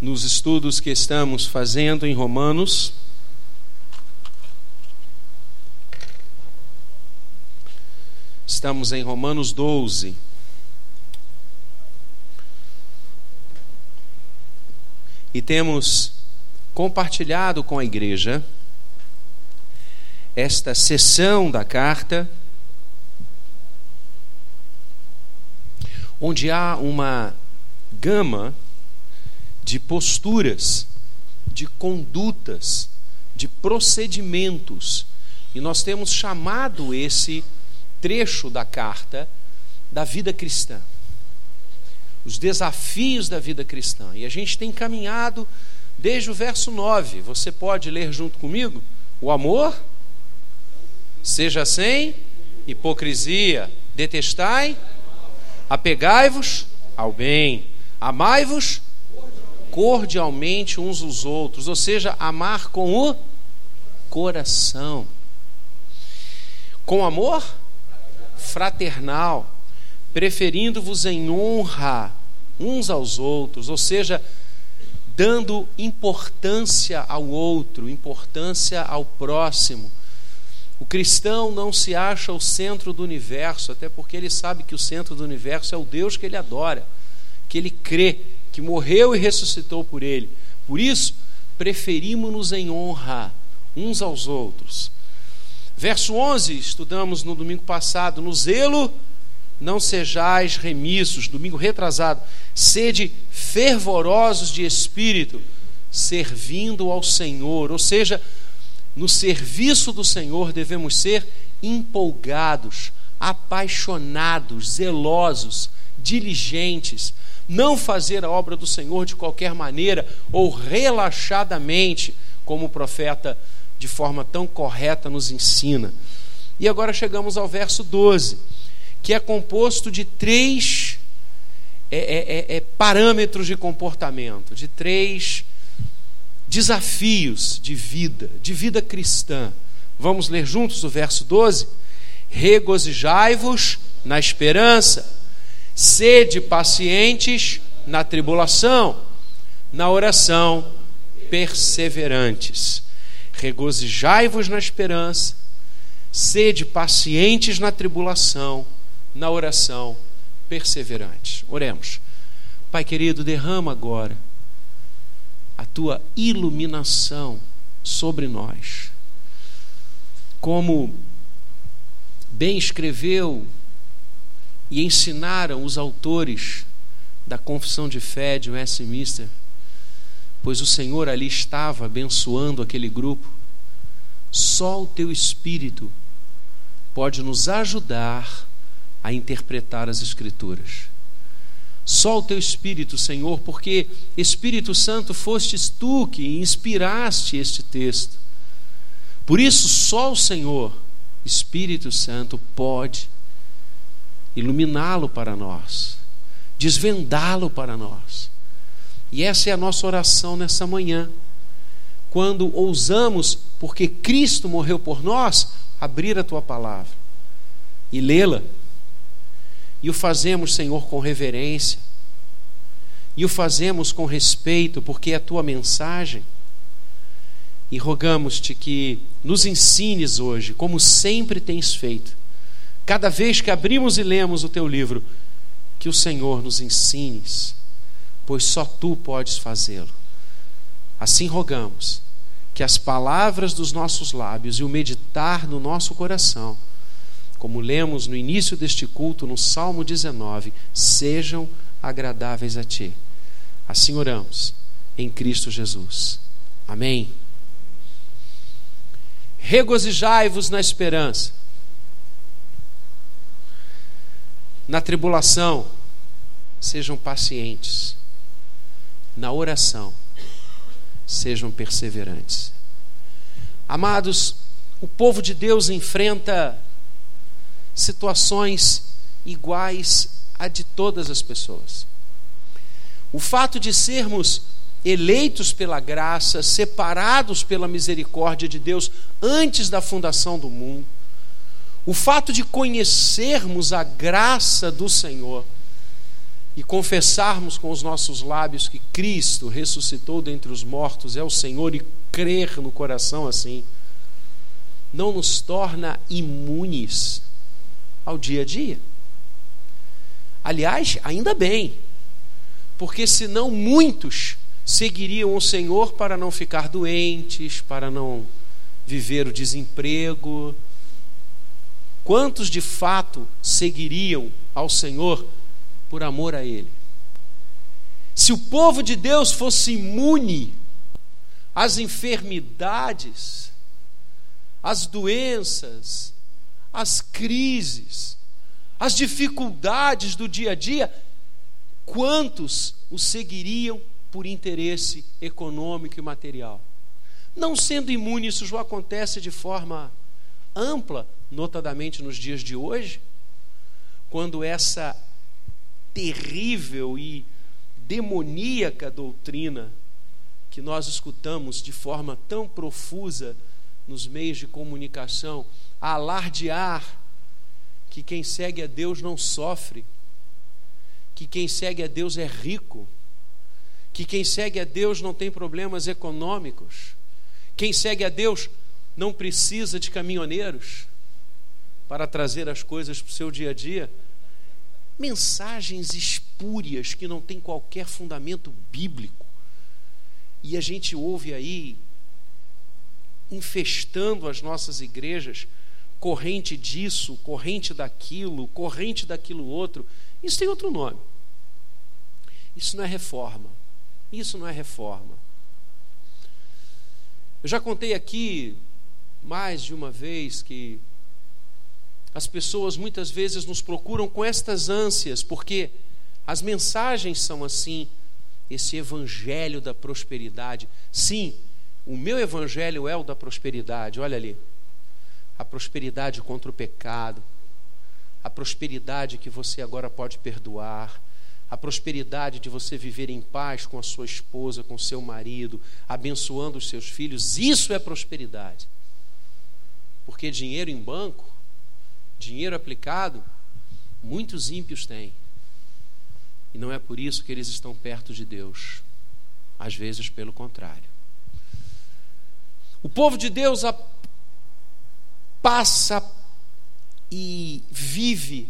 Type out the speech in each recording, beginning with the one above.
nos estudos que estamos fazendo em Romanos. Estamos em Romanos 12. E temos compartilhado com a igreja esta sessão da carta, onde há uma gama de posturas, de condutas, de procedimentos. E nós temos chamado esse trecho da carta da vida cristã. Os desafios da vida cristã. E a gente tem caminhado desde o verso 9. Você pode ler junto comigo? O amor seja sem hipocrisia, detestai, apegai-vos ao bem, amai-vos cordialmente uns os outros, ou seja, amar com o coração. Com amor fraternal, preferindo-vos em honra uns aos outros, ou seja, dando importância ao outro, importância ao próximo. O cristão não se acha o centro do universo, até porque ele sabe que o centro do universo é o Deus que ele adora, que ele crê, que morreu e ressuscitou por ele. Por isso, preferimos-nos em honra uns aos outros. Verso 11, estudamos no domingo passado, no zelo não sejais remissos, domingo retrasado, sede fervorosos de espírito, servindo ao Senhor, ou seja, no serviço do Senhor devemos ser empolgados, apaixonados, zelosos, diligentes, não fazer a obra do Senhor de qualquer maneira ou relaxadamente, como o profeta de forma tão correta nos ensina. E agora chegamos ao verso 12, que é composto de três é, é, é, é, parâmetros de comportamento, de três desafios de vida, de vida cristã. Vamos ler juntos o verso 12? Regozijai-vos na esperança Sede pacientes na tribulação, na oração perseverantes. Regozijai-vos na esperança, sede pacientes na tribulação, na oração perseverantes. Oremos. Pai querido, derrama agora a tua iluminação sobre nós. Como bem escreveu e ensinaram os autores da Confissão de Fé de Westminster, pois o Senhor ali estava abençoando aquele grupo. Só o teu Espírito pode nos ajudar a interpretar as Escrituras. Só o teu Espírito, Senhor, porque Espírito Santo fostes tu que inspiraste este texto. Por isso, só o Senhor, Espírito Santo, pode iluminá-lo para nós, desvendá-lo para nós. E essa é a nossa oração nessa manhã. Quando ousamos, porque Cristo morreu por nós, abrir a tua palavra e lê-la. E o fazemos, Senhor, com reverência. E o fazemos com respeito, porque é a tua mensagem. E rogamos-te que nos ensines hoje, como sempre tens feito, Cada vez que abrimos e lemos o teu livro, que o Senhor nos ensines, pois só tu podes fazê-lo. Assim rogamos que as palavras dos nossos lábios e o meditar no nosso coração, como lemos no início deste culto no Salmo 19, sejam agradáveis a ti. Assim oramos, em Cristo Jesus. Amém. Regozijai-vos na esperança Na tribulação, sejam pacientes. Na oração, sejam perseverantes. Amados, o povo de Deus enfrenta situações iguais a de todas as pessoas. O fato de sermos eleitos pela graça, separados pela misericórdia de Deus antes da fundação do mundo, o fato de conhecermos a graça do Senhor e confessarmos com os nossos lábios que Cristo ressuscitou dentre os mortos, é o Senhor, e crer no coração assim, não nos torna imunes ao dia a dia. Aliás, ainda bem, porque senão muitos seguiriam o Senhor para não ficar doentes, para não viver o desemprego. Quantos de fato seguiriam ao Senhor por amor a Ele? Se o povo de Deus fosse imune às enfermidades, às doenças, às crises, às dificuldades do dia a dia, quantos o seguiriam por interesse econômico e material? Não sendo imune, isso já acontece de forma ampla, notadamente nos dias de hoje, quando essa terrível e demoníaca doutrina que nós escutamos de forma tão profusa nos meios de comunicação, alardear que quem segue a Deus não sofre, que quem segue a Deus é rico, que quem segue a Deus não tem problemas econômicos, quem segue a Deus não precisa de caminhoneiros para trazer as coisas para o seu dia a dia. Mensagens espúrias que não têm qualquer fundamento bíblico. E a gente ouve aí, infestando as nossas igrejas, corrente disso, corrente daquilo, corrente daquilo outro. Isso tem outro nome. Isso não é reforma. Isso não é reforma. Eu já contei aqui mais de uma vez que as pessoas muitas vezes nos procuram com estas ânsias, porque as mensagens são assim, esse evangelho da prosperidade. Sim, o meu evangelho é o da prosperidade, olha ali. A prosperidade contra o pecado, a prosperidade que você agora pode perdoar, a prosperidade de você viver em paz com a sua esposa, com seu marido, abençoando os seus filhos, isso é prosperidade. Porque dinheiro em banco, dinheiro aplicado, muitos ímpios têm. E não é por isso que eles estão perto de Deus. Às vezes, pelo contrário. O povo de Deus passa e vive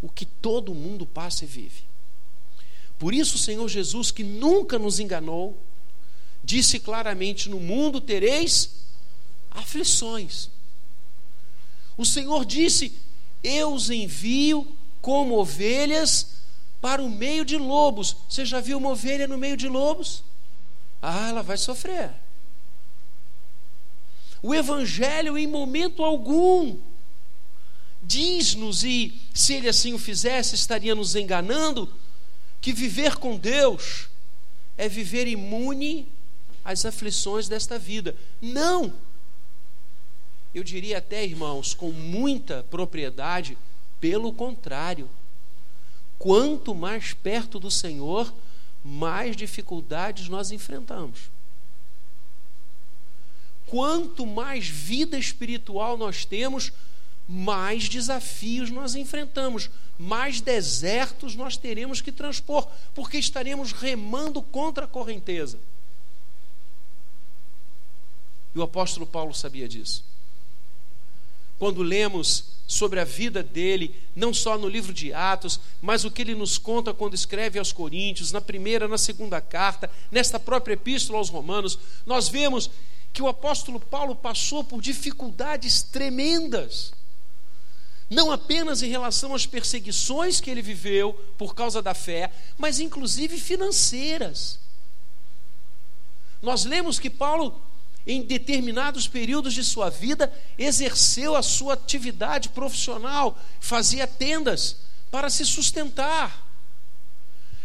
o que todo mundo passa e vive. Por isso, o Senhor Jesus, que nunca nos enganou, disse claramente: No mundo tereis aflições. O Senhor disse: Eu os envio como ovelhas para o meio de lobos. Você já viu uma ovelha no meio de lobos? Ah, ela vai sofrer. O Evangelho, em momento algum, diz-nos, e se ele assim o fizesse, estaria nos enganando, que viver com Deus é viver imune às aflições desta vida. Não! Eu diria até, irmãos, com muita propriedade, pelo contrário. Quanto mais perto do Senhor, mais dificuldades nós enfrentamos. Quanto mais vida espiritual nós temos, mais desafios nós enfrentamos mais desertos nós teremos que transpor, porque estaremos remando contra a correnteza. E o apóstolo Paulo sabia disso. Quando lemos sobre a vida dele, não só no livro de Atos, mas o que ele nos conta quando escreve aos Coríntios, na primeira, na segunda carta, nesta própria epístola aos Romanos, nós vemos que o apóstolo Paulo passou por dificuldades tremendas não apenas em relação às perseguições que ele viveu por causa da fé, mas inclusive financeiras. Nós lemos que Paulo, em determinados períodos de sua vida, exerceu a sua atividade profissional, fazia tendas para se sustentar.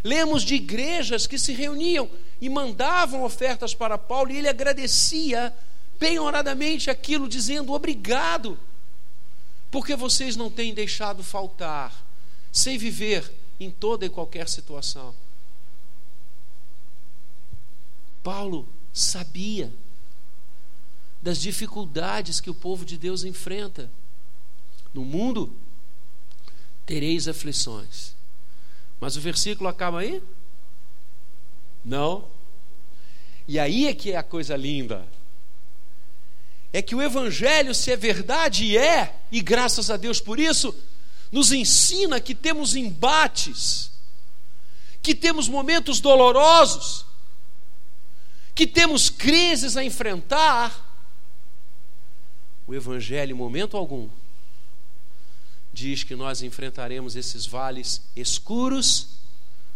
Lemos de igrejas que se reuniam e mandavam ofertas para Paulo, e ele agradecia bem-horadamente aquilo, dizendo obrigado porque vocês não têm deixado faltar, sem viver em toda e qualquer situação. Paulo sabia das dificuldades que o povo de Deus enfrenta. No mundo tereis aflições, Mas o versículo acaba aí? Não. E aí é que é a coisa linda. É que o Evangelho, se é verdade, e é, e graças a Deus por isso, nos ensina que temos embates, que temos momentos dolorosos, que temos crises a enfrentar. O Evangelho, em momento algum, diz que nós enfrentaremos esses vales escuros,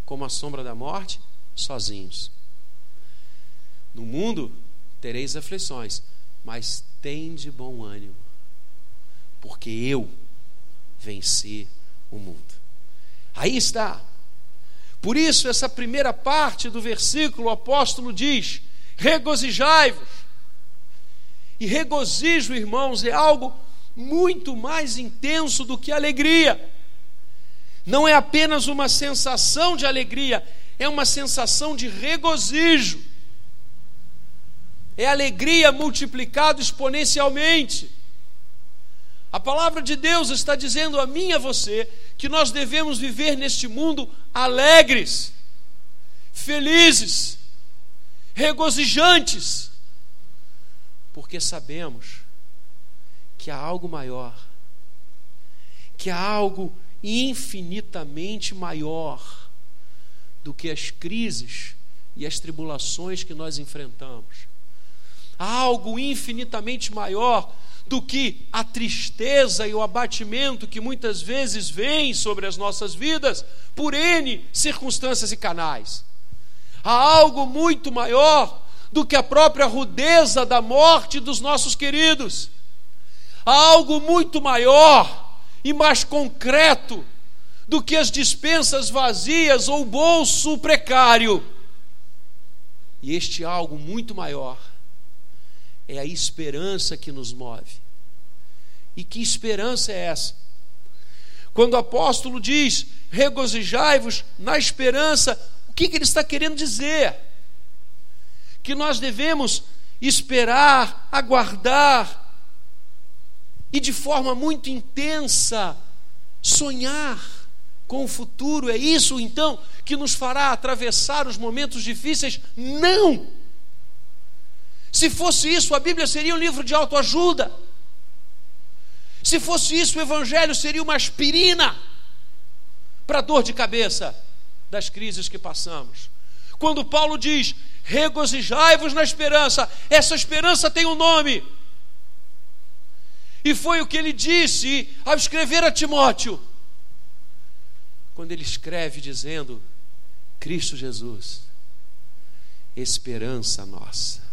como a sombra da morte, sozinhos. No mundo tereis aflições, mas tem de bom ânimo, porque eu venci o mundo. Aí está. Por isso, essa primeira parte do versículo, o apóstolo diz: regozijai-vos. E regozijo, irmãos, é algo muito mais intenso do que alegria. Não é apenas uma sensação de alegria, é uma sensação de regozijo. É alegria multiplicado exponencialmente. A palavra de Deus está dizendo a mim e a você que nós devemos viver neste mundo alegres, felizes, regozijantes, porque sabemos que há algo maior, que há algo infinitamente maior do que as crises e as tribulações que nós enfrentamos. Há algo infinitamente maior do que a tristeza e o abatimento que muitas vezes vem sobre as nossas vidas por N circunstâncias e canais. Há algo muito maior do que a própria rudeza da morte dos nossos queridos há algo muito maior e mais concreto do que as dispensas vazias ou bolso precário. E este algo muito maior é a esperança que nos move. E que esperança é essa? Quando o apóstolo diz: regozijai-vos na esperança, o que, que ele está querendo dizer? Que nós devemos esperar, aguardar, e de forma muito intensa sonhar com o futuro. É isso então que nos fará atravessar os momentos difíceis? Não! Se fosse isso, a Bíblia seria um livro de autoajuda. Se fosse isso, o Evangelho seria uma aspirina para a dor de cabeça das crises que passamos. Quando Paulo diz: regozijai-vos na esperança, essa esperança tem um nome e foi o que ele disse ao escrever a Timóteo. Quando ele escreve dizendo: Cristo Jesus, esperança nossa.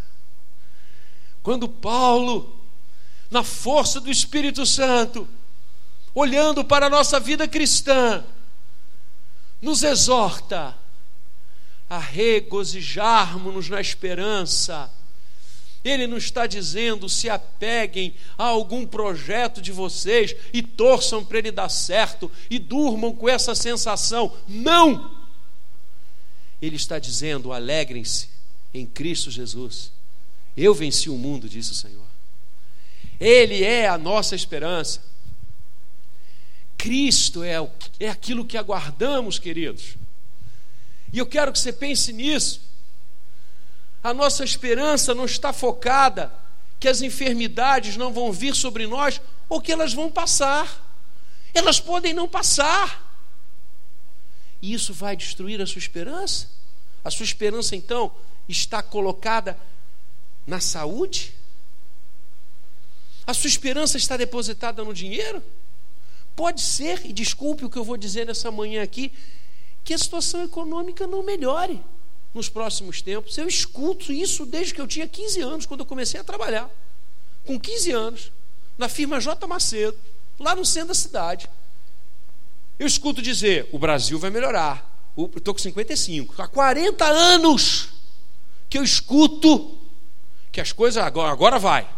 Quando Paulo, na força do Espírito Santo, olhando para a nossa vida cristã, nos exorta a regozijarmos-nos na esperança ele não está dizendo se apeguem a algum projeto de vocês e torçam para ele dar certo e durmam com essa sensação. Não! Ele está dizendo: alegrem-se em Cristo Jesus. Eu venci o mundo, disse o Senhor. Ele é a nossa esperança. Cristo é, é aquilo que aguardamos, queridos. E eu quero que você pense nisso a nossa esperança não está focada que as enfermidades não vão vir sobre nós ou que elas vão passar. Elas podem não passar. E isso vai destruir a sua esperança? A sua esperança então está colocada na saúde? A sua esperança está depositada no dinheiro? Pode ser, e desculpe o que eu vou dizer nessa manhã aqui, que a situação econômica não melhore nos próximos tempos. Eu escuto isso desde que eu tinha 15 anos, quando eu comecei a trabalhar. Com 15 anos, na firma J. Macedo, lá no centro da cidade. Eu escuto dizer: o Brasil vai melhorar. Estou com 55. Há 40 anos que eu escuto que as coisas agora, agora vai.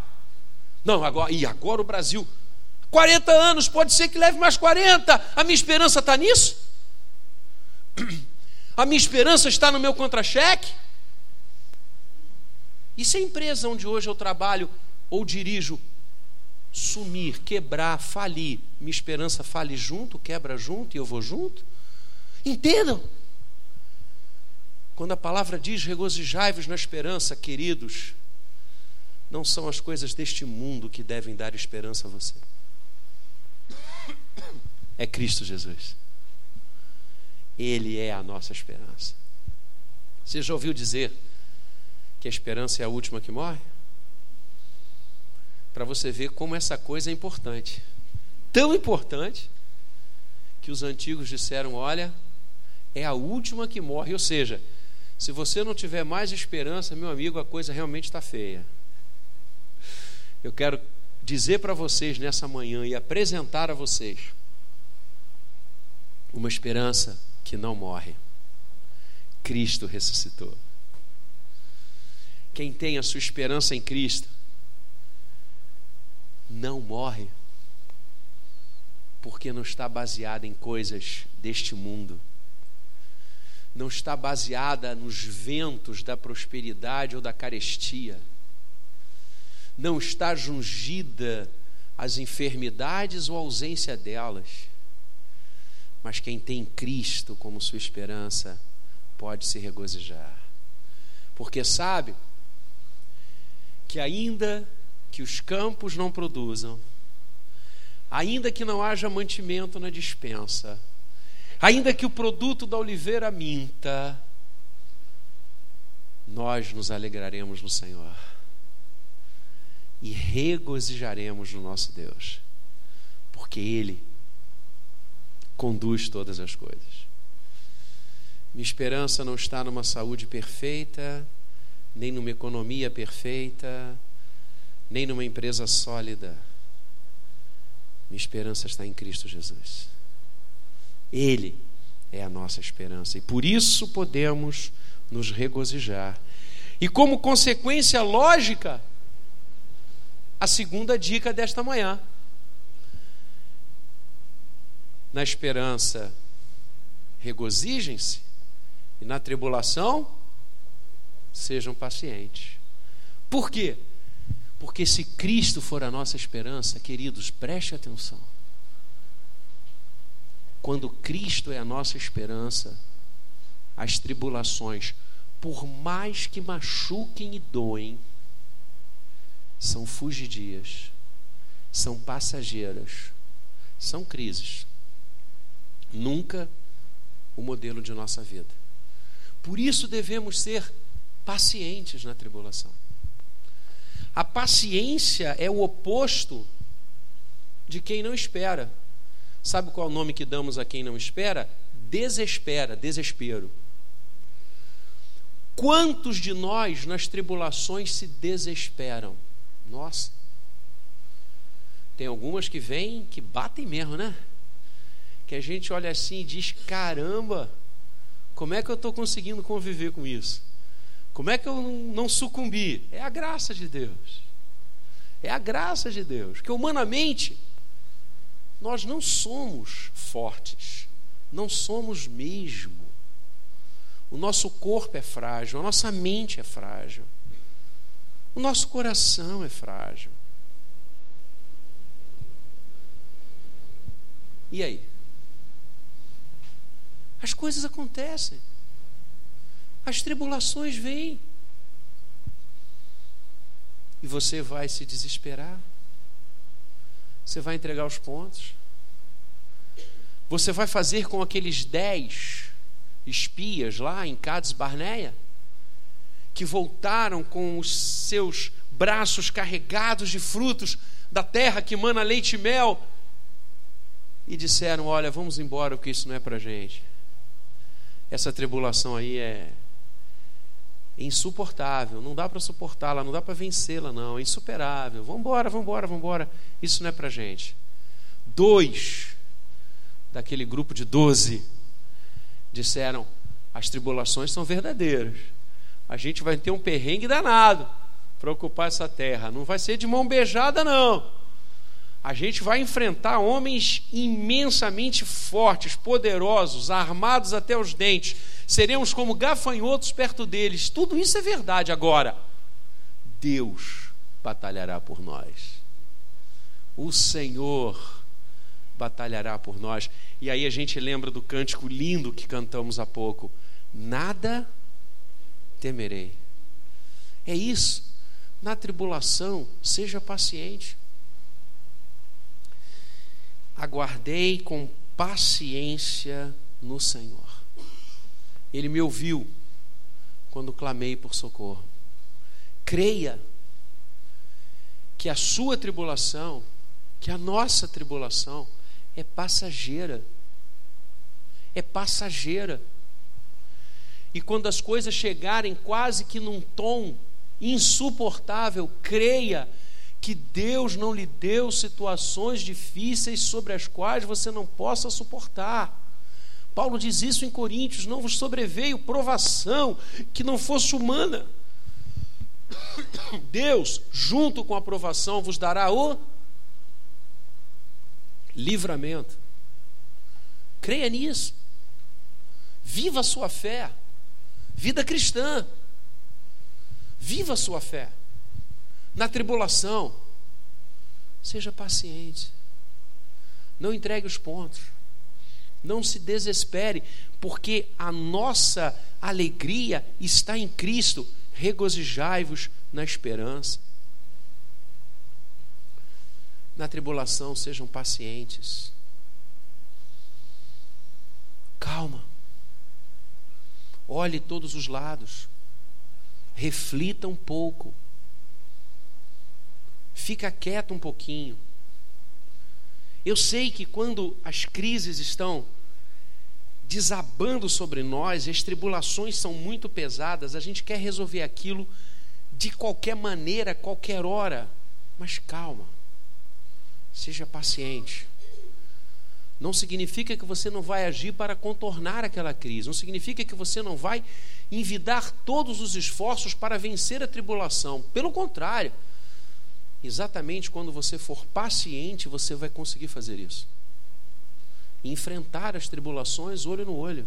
Não, agora, e agora o Brasil. 40 anos, pode ser que leve mais 40. A minha esperança está nisso? A minha esperança está no meu contra-cheque? E se a empresa onde hoje eu trabalho ou dirijo sumir, quebrar, falir, minha esperança fale junto, quebra junto e eu vou junto? Entendam? Quando a palavra diz regozijai-vos na esperança, queridos, não são as coisas deste mundo que devem dar esperança a você. É Cristo Jesus. Ele é a nossa esperança. Você já ouviu dizer que a esperança é a última que morre? Para você ver como essa coisa é importante. Tão importante que os antigos disseram: olha, é a última que morre. Ou seja, se você não tiver mais esperança, meu amigo, a coisa realmente está feia. Eu quero dizer para vocês nessa manhã e apresentar a vocês uma esperança que não morre. Cristo ressuscitou. Quem tem a sua esperança em Cristo não morre, porque não está baseada em coisas deste mundo, não está baseada nos ventos da prosperidade ou da carestia, não está jungida às enfermidades ou ausência delas, mas quem tem Cristo como sua esperança, pode se regozijar. Porque sabe que ainda que os campos não produzam, ainda que não haja mantimento na dispensa, ainda que o produto da oliveira minta, nós nos alegraremos no Senhor e regozijaremos no nosso Deus, porque Ele conduz todas as coisas. Minha esperança não está numa saúde perfeita, nem numa economia perfeita, nem numa empresa sólida. Minha esperança está em Cristo Jesus. Ele é a nossa esperança e por isso podemos nos regozijar. E como consequência lógica, a segunda dica desta manhã. Na esperança, regozijem-se e na tribulação, sejam pacientes. Por quê? Porque se Cristo for a nossa esperança, queridos, preste atenção. Quando Cristo é a nossa esperança, as tribulações, por mais que machuquem e doem, são fugidias, são passageiras, são crises. Nunca o modelo de nossa vida. Por isso devemos ser pacientes na tribulação. A paciência é o oposto de quem não espera. Sabe qual é o nome que damos a quem não espera? Desespera, desespero. Quantos de nós nas tribulações se desesperam? Nossa. Tem algumas que vêm que batem mesmo, né? Que a gente olha assim e diz: caramba, como é que eu estou conseguindo conviver com isso? Como é que eu não sucumbi? É a graça de Deus. É a graça de Deus. Que humanamente, nós não somos fortes. Não somos mesmo. O nosso corpo é frágil, a nossa mente é frágil. O nosso coração é frágil. E aí? As coisas acontecem. As tribulações vêm. E você vai se desesperar. Você vai entregar os pontos. Você vai fazer com aqueles dez espias lá em Cades Barneia, que voltaram com os seus braços carregados de frutos da terra que mana leite e mel, e disseram: Olha, vamos embora, porque isso não é para gente essa tribulação aí é insuportável, não dá para suportá-la, não dá para vencê-la, não, é insuperável. Vamos embora, vamos embora, vamos embora. Isso não é para gente. Dois daquele grupo de doze disseram: as tribulações são verdadeiras. A gente vai ter um perrengue danado para ocupar essa terra. Não vai ser de mão beijada, não a gente vai enfrentar homens imensamente fortes, poderosos, armados até os dentes. Seremos como gafanhotos perto deles. Tudo isso é verdade. Agora, Deus batalhará por nós. O Senhor batalhará por nós. E aí a gente lembra do cântico lindo que cantamos há pouco: Nada temerei. É isso. Na tribulação, seja paciente. Aguardei com paciência no Senhor. Ele me ouviu quando clamei por socorro. Creia que a sua tribulação, que a nossa tribulação é passageira. É passageira. E quando as coisas chegarem quase que num tom insuportável, creia que Deus não lhe deu situações difíceis sobre as quais você não possa suportar. Paulo diz isso em Coríntios: não vos sobreveio provação que não fosse humana. Deus, junto com a provação, vos dará o livramento. Creia nisso. Viva a sua fé. Vida cristã. Viva a sua fé. Na tribulação, seja paciente. Não entregue os pontos. Não se desespere, porque a nossa alegria está em Cristo. Regozijai-vos na esperança. Na tribulação, sejam pacientes. Calma. Olhe todos os lados. Reflita um pouco. Fica quieto um pouquinho. Eu sei que quando as crises estão desabando sobre nós, as tribulações são muito pesadas, a gente quer resolver aquilo de qualquer maneira, qualquer hora. Mas calma, seja paciente. Não significa que você não vai agir para contornar aquela crise, não significa que você não vai envidar todos os esforços para vencer a tribulação. Pelo contrário, Exatamente quando você for paciente, você vai conseguir fazer isso. Enfrentar as tribulações olho no olho,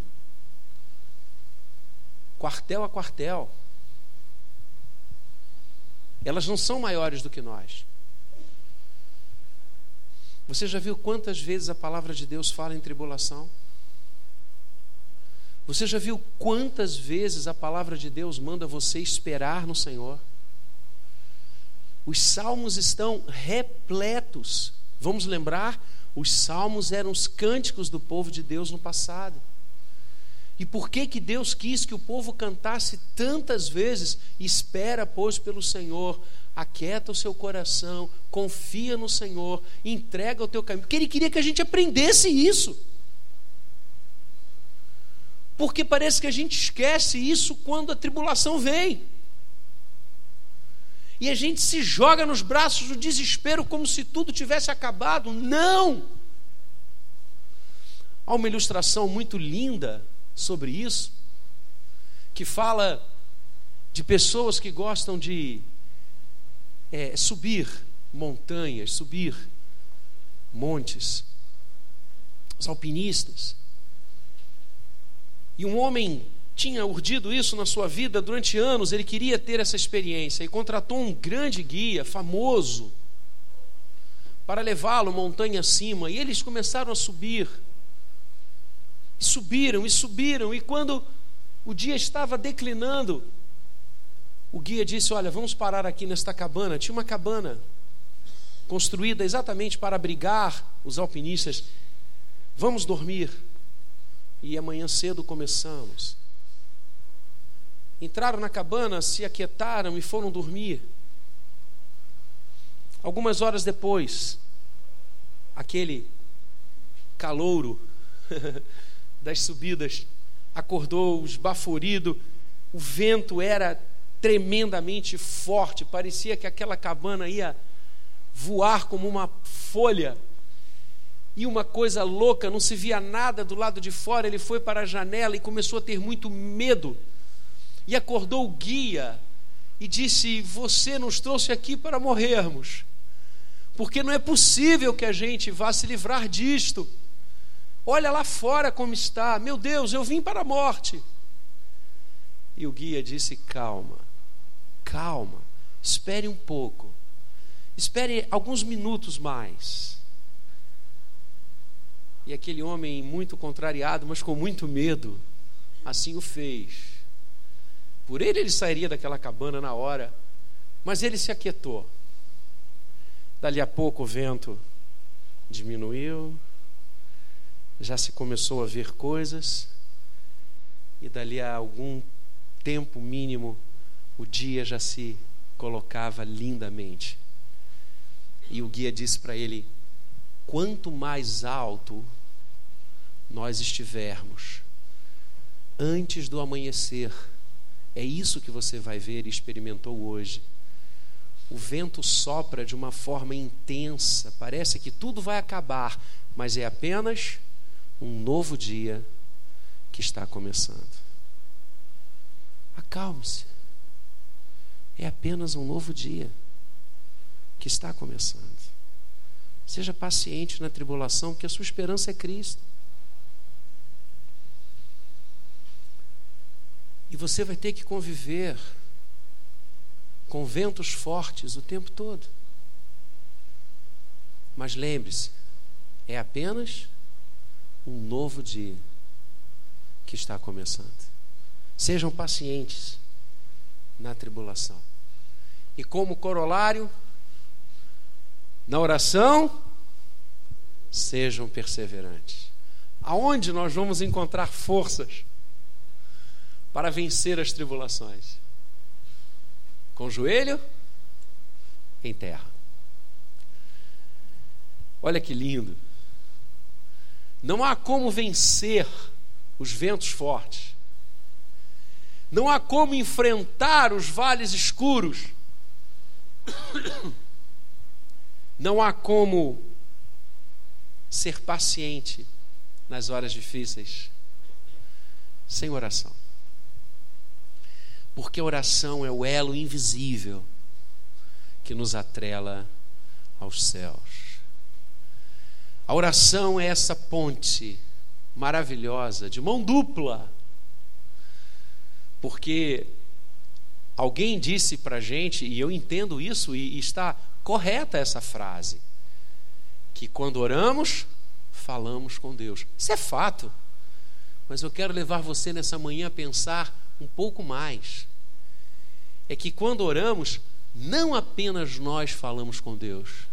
quartel a quartel. Elas não são maiores do que nós. Você já viu quantas vezes a palavra de Deus fala em tribulação? Você já viu quantas vezes a palavra de Deus manda você esperar no Senhor? Os salmos estão repletos. Vamos lembrar? Os salmos eram os cânticos do povo de Deus no passado. E por que que Deus quis que o povo cantasse tantas vezes? Espera, pois, pelo Senhor, aquieta o seu coração, confia no Senhor, entrega o teu caminho. Porque Ele queria que a gente aprendesse isso. Porque parece que a gente esquece isso quando a tribulação vem. E a gente se joga nos braços do desespero como se tudo tivesse acabado. Não! Há uma ilustração muito linda sobre isso, que fala de pessoas que gostam de é, subir montanhas, subir montes, os alpinistas. E um homem tinha urdido isso na sua vida durante anos, ele queria ter essa experiência e contratou um grande guia, famoso, para levá-lo montanha acima. E eles começaram a subir. E subiram, e subiram, e quando o dia estava declinando, o guia disse: Olha, vamos parar aqui nesta cabana. Tinha uma cabana construída exatamente para abrigar os alpinistas. Vamos dormir. E amanhã cedo começamos. Entraram na cabana, se aquietaram e foram dormir. Algumas horas depois, aquele calouro das subidas acordou esbaforido, o vento era tremendamente forte, parecia que aquela cabana ia voar como uma folha. E uma coisa louca, não se via nada do lado de fora. Ele foi para a janela e começou a ter muito medo e acordou o guia e disse: Você nos trouxe aqui para morrermos, porque não é possível que a gente vá se livrar disto. Olha lá fora como está, meu Deus, eu vim para a morte. E o guia disse: Calma, calma, espere um pouco, espere alguns minutos mais. E aquele homem, muito contrariado, mas com muito medo, assim o fez. Por ele, ele sairia daquela cabana na hora, mas ele se aquietou. Dali a pouco o vento diminuiu, já se começou a ver coisas, e dali a algum tempo mínimo o dia já se colocava lindamente. E o guia disse para ele: quanto mais alto nós estivermos, antes do amanhecer, é isso que você vai ver e experimentou hoje. O vento sopra de uma forma intensa, parece que tudo vai acabar, mas é apenas um novo dia que está começando. Acalme-se. É apenas um novo dia que está começando. Seja paciente na tribulação, porque a sua esperança é Cristo. E você vai ter que conviver com ventos fortes o tempo todo. Mas lembre-se, é apenas um novo dia que está começando. Sejam pacientes na tribulação. E como corolário, na oração, sejam perseverantes. Aonde nós vamos encontrar forças para vencer as tribulações? Com o joelho em terra. Olha que lindo. Não há como vencer os ventos fortes não há como enfrentar os vales escuros. Não há como ser paciente nas horas difíceis sem oração. Porque a oração é o elo invisível que nos atrela aos céus. A oração é essa ponte maravilhosa, de mão dupla, porque alguém disse para gente, e eu entendo isso, e está correta essa frase, que quando oramos, falamos com Deus. Isso é fato. Mas eu quero levar você nessa manhã a pensar um pouco mais. É que quando oramos, não apenas nós falamos com Deus,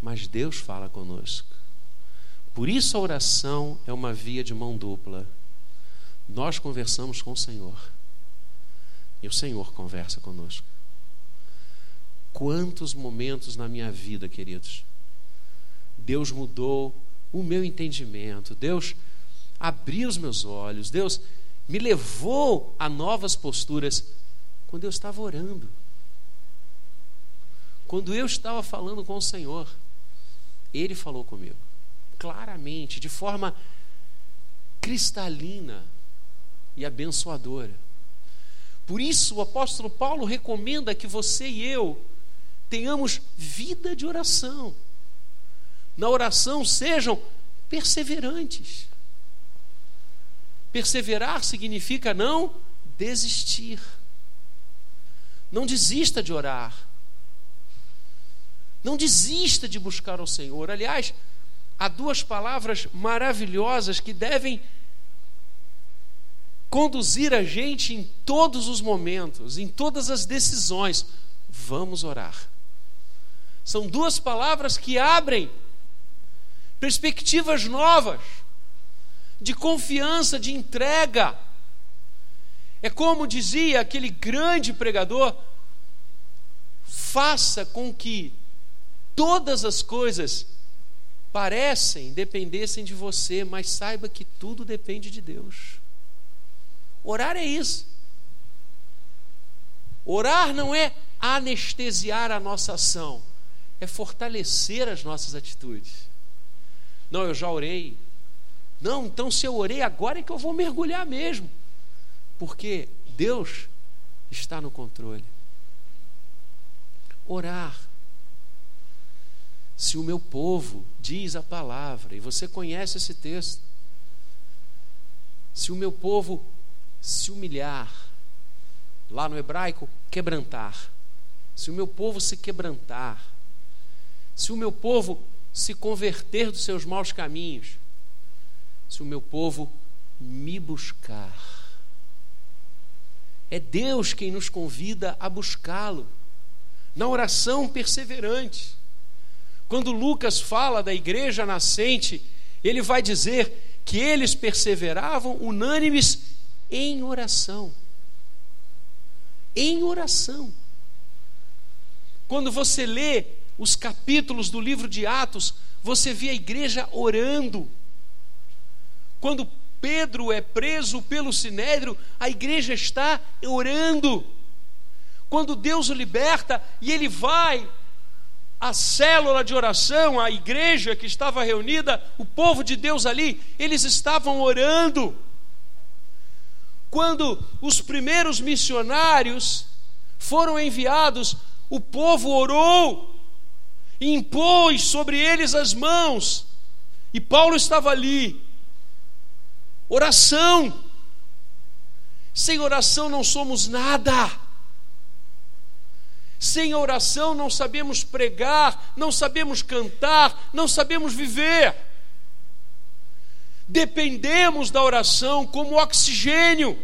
mas Deus fala conosco. Por isso a oração é uma via de mão dupla. Nós conversamos com o Senhor. E o Senhor conversa conosco. Quantos momentos na minha vida, queridos, Deus mudou o meu entendimento, Deus abriu os meus olhos, Deus me levou a novas posturas quando eu estava orando. Quando eu estava falando com o Senhor, Ele falou comigo, claramente, de forma cristalina e abençoadora. Por isso, o apóstolo Paulo recomenda que você e eu tenhamos vida de oração. Na oração, sejam perseverantes. Perseverar significa não desistir. Não desista de orar. Não desista de buscar ao Senhor. Aliás, há duas palavras maravilhosas que devem conduzir a gente em todos os momentos, em todas as decisões. Vamos orar. São duas palavras que abrem perspectivas novas de confiança, de entrega. É como dizia aquele grande pregador: faça com que todas as coisas parecem dependessem de você, mas saiba que tudo depende de Deus. Orar é isso. Orar não é anestesiar a nossa ação, é fortalecer as nossas atitudes. Não, eu já orei. Não, então se eu orei, agora é que eu vou mergulhar mesmo. Porque Deus está no controle. Orar. Se o meu povo diz a palavra, e você conhece esse texto, se o meu povo se humilhar, lá no hebraico, quebrantar. Se o meu povo se quebrantar, se o meu povo se converter dos seus maus caminhos, se o meu povo me buscar. É Deus quem nos convida a buscá-lo, na oração perseverante. Quando Lucas fala da igreja nascente, ele vai dizer que eles perseveravam unânimes em oração. Em oração. Quando você lê os capítulos do livro de Atos, você vê a igreja orando. Quando Pedro é preso pelo sinédrio, a igreja está orando. Quando Deus o liberta e ele vai à célula de oração, a igreja que estava reunida, o povo de Deus ali, eles estavam orando. Quando os primeiros missionários foram enviados, o povo orou, impôs sobre eles as mãos, e Paulo estava ali. Oração. Sem oração não somos nada. Sem oração não sabemos pregar, não sabemos cantar, não sabemos viver. Dependemos da oração como oxigênio.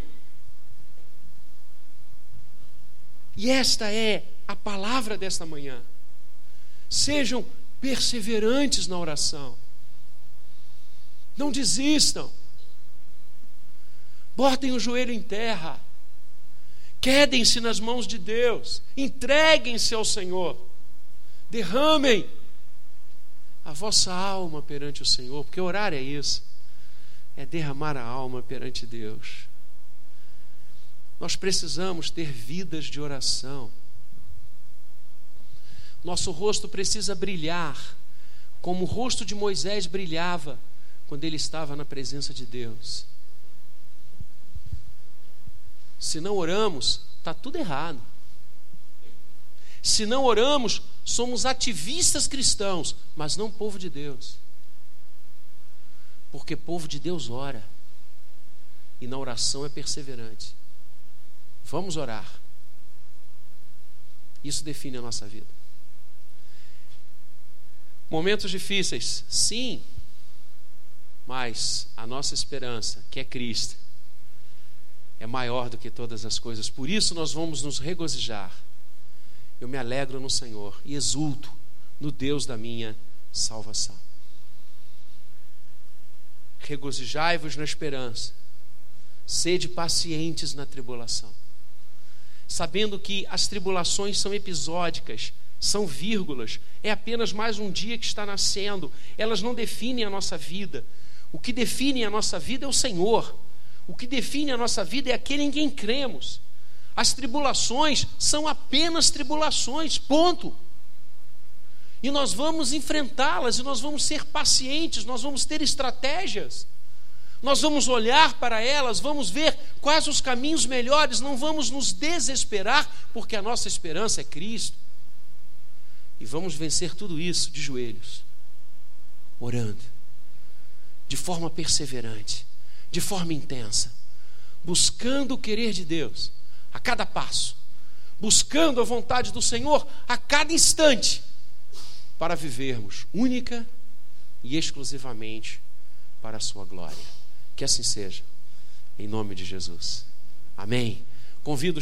E esta é a palavra desta manhã. Sejam perseverantes na oração. Não desistam. Botem o joelho em terra. Quedem-se nas mãos de Deus. Entreguem-se ao Senhor. Derramem a vossa alma perante o Senhor, porque orar é isso. É derramar a alma perante Deus. Nós precisamos ter vidas de oração. Nosso rosto precisa brilhar, como o rosto de Moisés brilhava quando ele estava na presença de Deus. Se não oramos, está tudo errado. Se não oramos, somos ativistas cristãos, mas não povo de Deus. Porque povo de Deus ora, e na oração é perseverante. Vamos orar. Isso define a nossa vida. Momentos difíceis, sim, mas a nossa esperança, que é Cristo, é maior do que todas as coisas. Por isso nós vamos nos regozijar. Eu me alegro no Senhor e exulto no Deus da minha salvação. Regozijai-vos na esperança, sede pacientes na tribulação, sabendo que as tribulações são episódicas, são vírgulas, é apenas mais um dia que está nascendo, elas não definem a nossa vida. O que define a nossa vida é o Senhor. O que define a nossa vida é aquele em quem cremos. As tribulações são apenas tribulações, ponto. E nós vamos enfrentá-las, e nós vamos ser pacientes, nós vamos ter estratégias. Nós vamos olhar para elas, vamos ver quais os caminhos melhores, não vamos nos desesperar, porque a nossa esperança é Cristo. E vamos vencer tudo isso de joelhos, orando, de forma perseverante, de forma intensa, buscando o querer de Deus a cada passo, buscando a vontade do Senhor a cada instante, para vivermos única e exclusivamente para a Sua glória. Que assim seja, em nome de Jesus. Amém. Convido